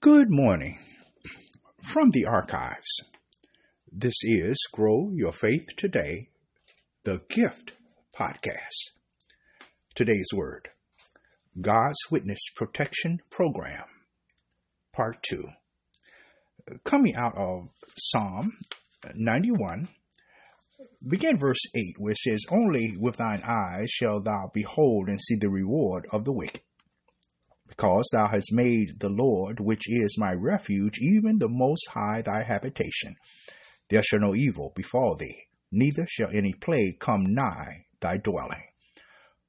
Good morning from the archives. This is Grow Your Faith Today, the Gift Podcast. Today's word God's Witness Protection Program, Part 2. Coming out of Psalm 91, begin verse 8, where it says, Only with thine eyes shalt thou behold and see the reward of the wicked because thou hast made the Lord, which is my refuge, even the Most High thy habitation. There shall no evil befall thee, neither shall any plague come nigh thy dwelling.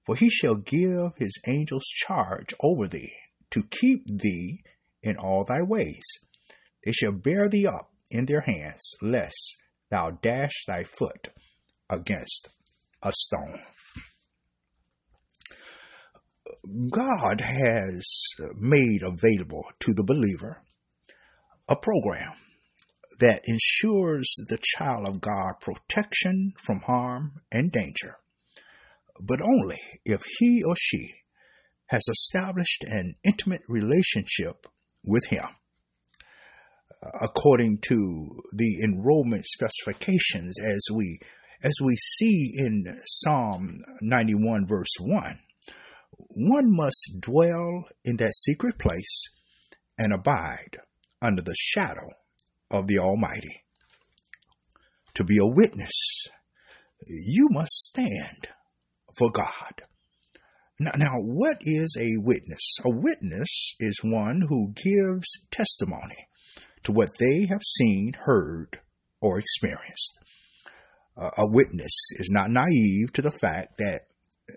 For he shall give his angels charge over thee, to keep thee in all thy ways. They shall bear thee up in their hands, lest thou dash thy foot against a stone. God has made available to the believer a program that ensures the child of God protection from harm and danger, but only if he or she has established an intimate relationship with Him. According to the enrollment specifications, as we as we see in Psalm 91, verse 1, one must dwell in that secret place and abide under the shadow of the Almighty. To be a witness, you must stand for God. Now, now, what is a witness? A witness is one who gives testimony to what they have seen, heard, or experienced. Uh, a witness is not naive to the fact that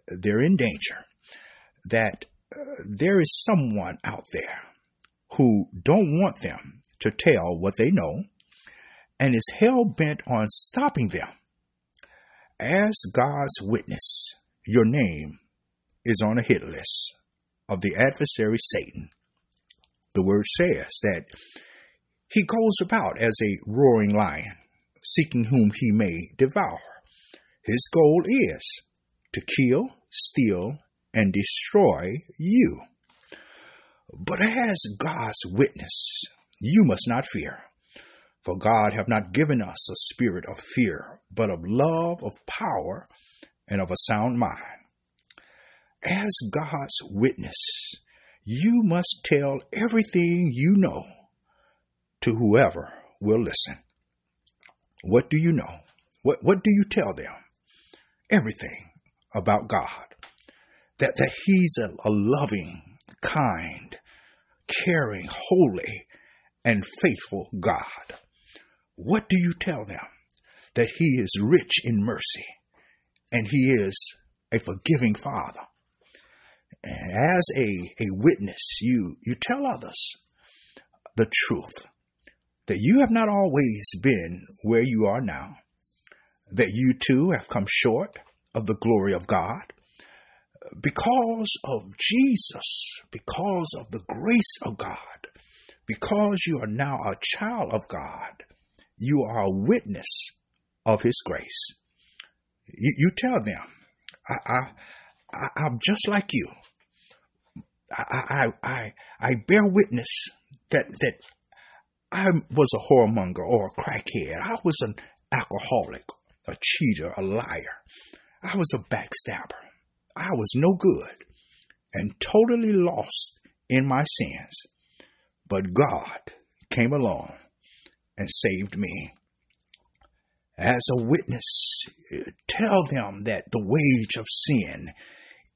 they're in danger that uh, there is someone out there who don't want them to tell what they know and is hell bent on stopping them. As God's witness, your name is on a hit list of the adversary Satan. The word says that he goes about as a roaring lion, seeking whom he may devour. His goal is to kill, steal, and destroy you. But as God's witness, you must not fear. For God hath not given us a spirit of fear, but of love, of power, and of a sound mind. As God's witness, you must tell everything you know to whoever will listen. What do you know? What, what do you tell them? Everything about God that, that he's a, a loving, kind, caring, holy, and faithful God. What do you tell them? That he is rich in mercy and he is a forgiving father. And as a, a witness, you, you tell others the truth that you have not always been where you are now, that you too have come short of the glory of God, because of Jesus, because of the grace of God, because you are now a child of God, you are a witness of His grace. You, you tell them, I, I, am just like you. I, I, I, I bear witness that, that I was a whoremonger or a crackhead. I was an alcoholic, a cheater, a liar. I was a backstabber. I was no good and totally lost in my sins. But God came along and saved me. As a witness, tell them that the wage of sin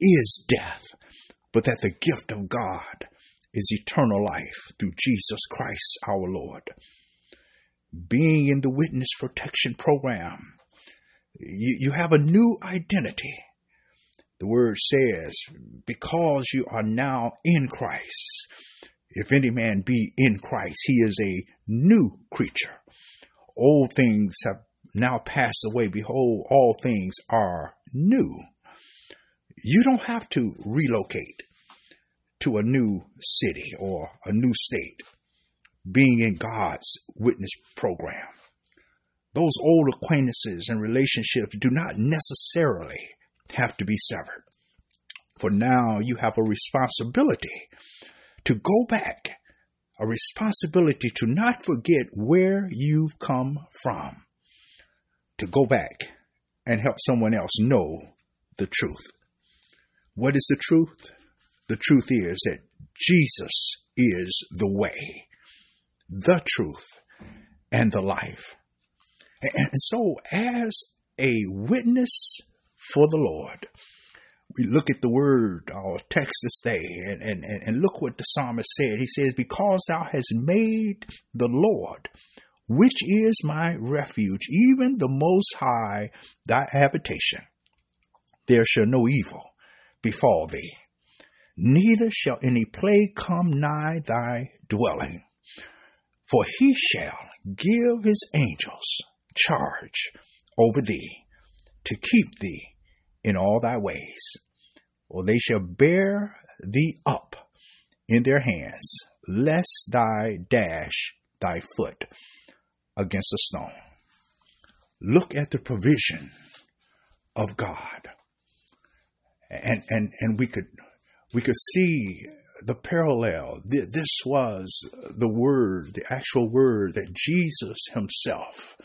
is death, but that the gift of God is eternal life through Jesus Christ our Lord. Being in the witness protection program, you, you have a new identity the word says, because you are now in Christ. If any man be in Christ, he is a new creature. Old things have now passed away. Behold, all things are new. You don't have to relocate to a new city or a new state, being in God's witness program. Those old acquaintances and relationships do not necessarily have to be severed. For now you have a responsibility to go back a responsibility to not forget where you've come from, to go back and help someone else know the truth. What is the truth? The truth is that Jesus is the way, the truth, and the life. And so, as a witness for the Lord, we look at the word, uh, our text this day, and, and, and look what the psalmist said. He says, Because thou hast made the Lord, which is my refuge, even the Most High, thy habitation, there shall no evil befall thee, neither shall any plague come nigh thy dwelling. For he shall give his angels charge over thee to keep thee in all thy ways. Or they shall bear thee up in their hands, lest thy dash thy foot against a stone. Look at the provision of God. And, and, and we could, we could see the parallel. This was the word, the actual word that Jesus himself,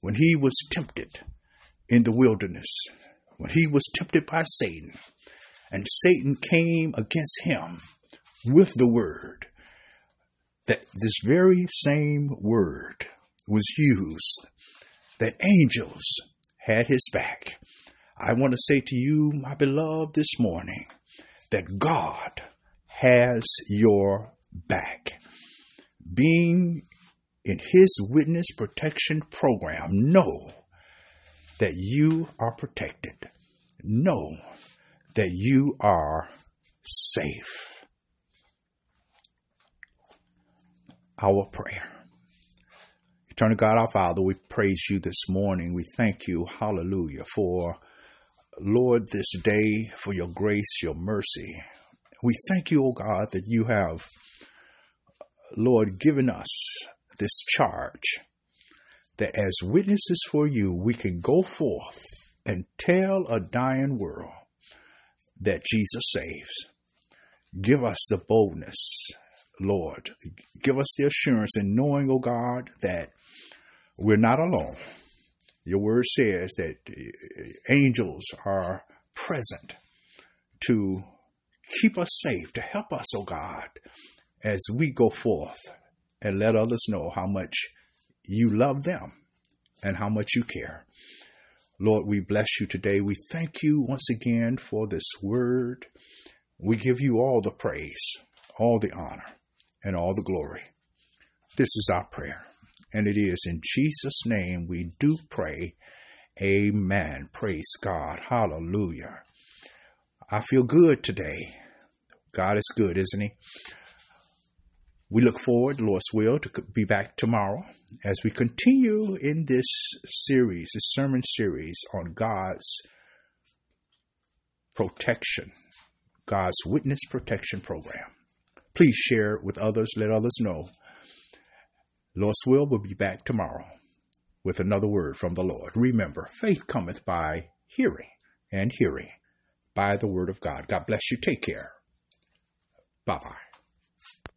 when he was tempted in the wilderness, when he was tempted by Satan, and Satan came against him with the word, that this very same word was used, that angels had his back. I want to say to you, my beloved, this morning, that God has your back. Being in his witness protection program, know that you are protected. Know that you are safe. Our prayer. Eternal God, our Father, we praise you this morning. We thank you, hallelujah, for, Lord, this day, for your grace, your mercy. We thank you, O oh God, that you have, Lord, given us this charge that as witnesses for you, we can go forth and tell a dying world that Jesus saves. Give us the boldness, Lord. Give us the assurance in knowing, O oh God, that we're not alone. Your word says that eh, angels are present to keep us safe, to help us, oh God, as we go forth and let others know how much you love them and how much you care. Lord, we bless you today. We thank you once again for this word. We give you all the praise, all the honor, and all the glory. This is our prayer, and it is in Jesus' name we do pray. Amen. Praise God. Hallelujah. I feel good today. God is good, isn't He? We look forward, Lord's will, to be back tomorrow as we continue in this series, this sermon series on God's protection, God's witness protection program. Please share with others, let others know. Lord's will will be back tomorrow with another word from the Lord. Remember, faith cometh by hearing, and hearing by the word of God. God bless you. Take care. Bye bye.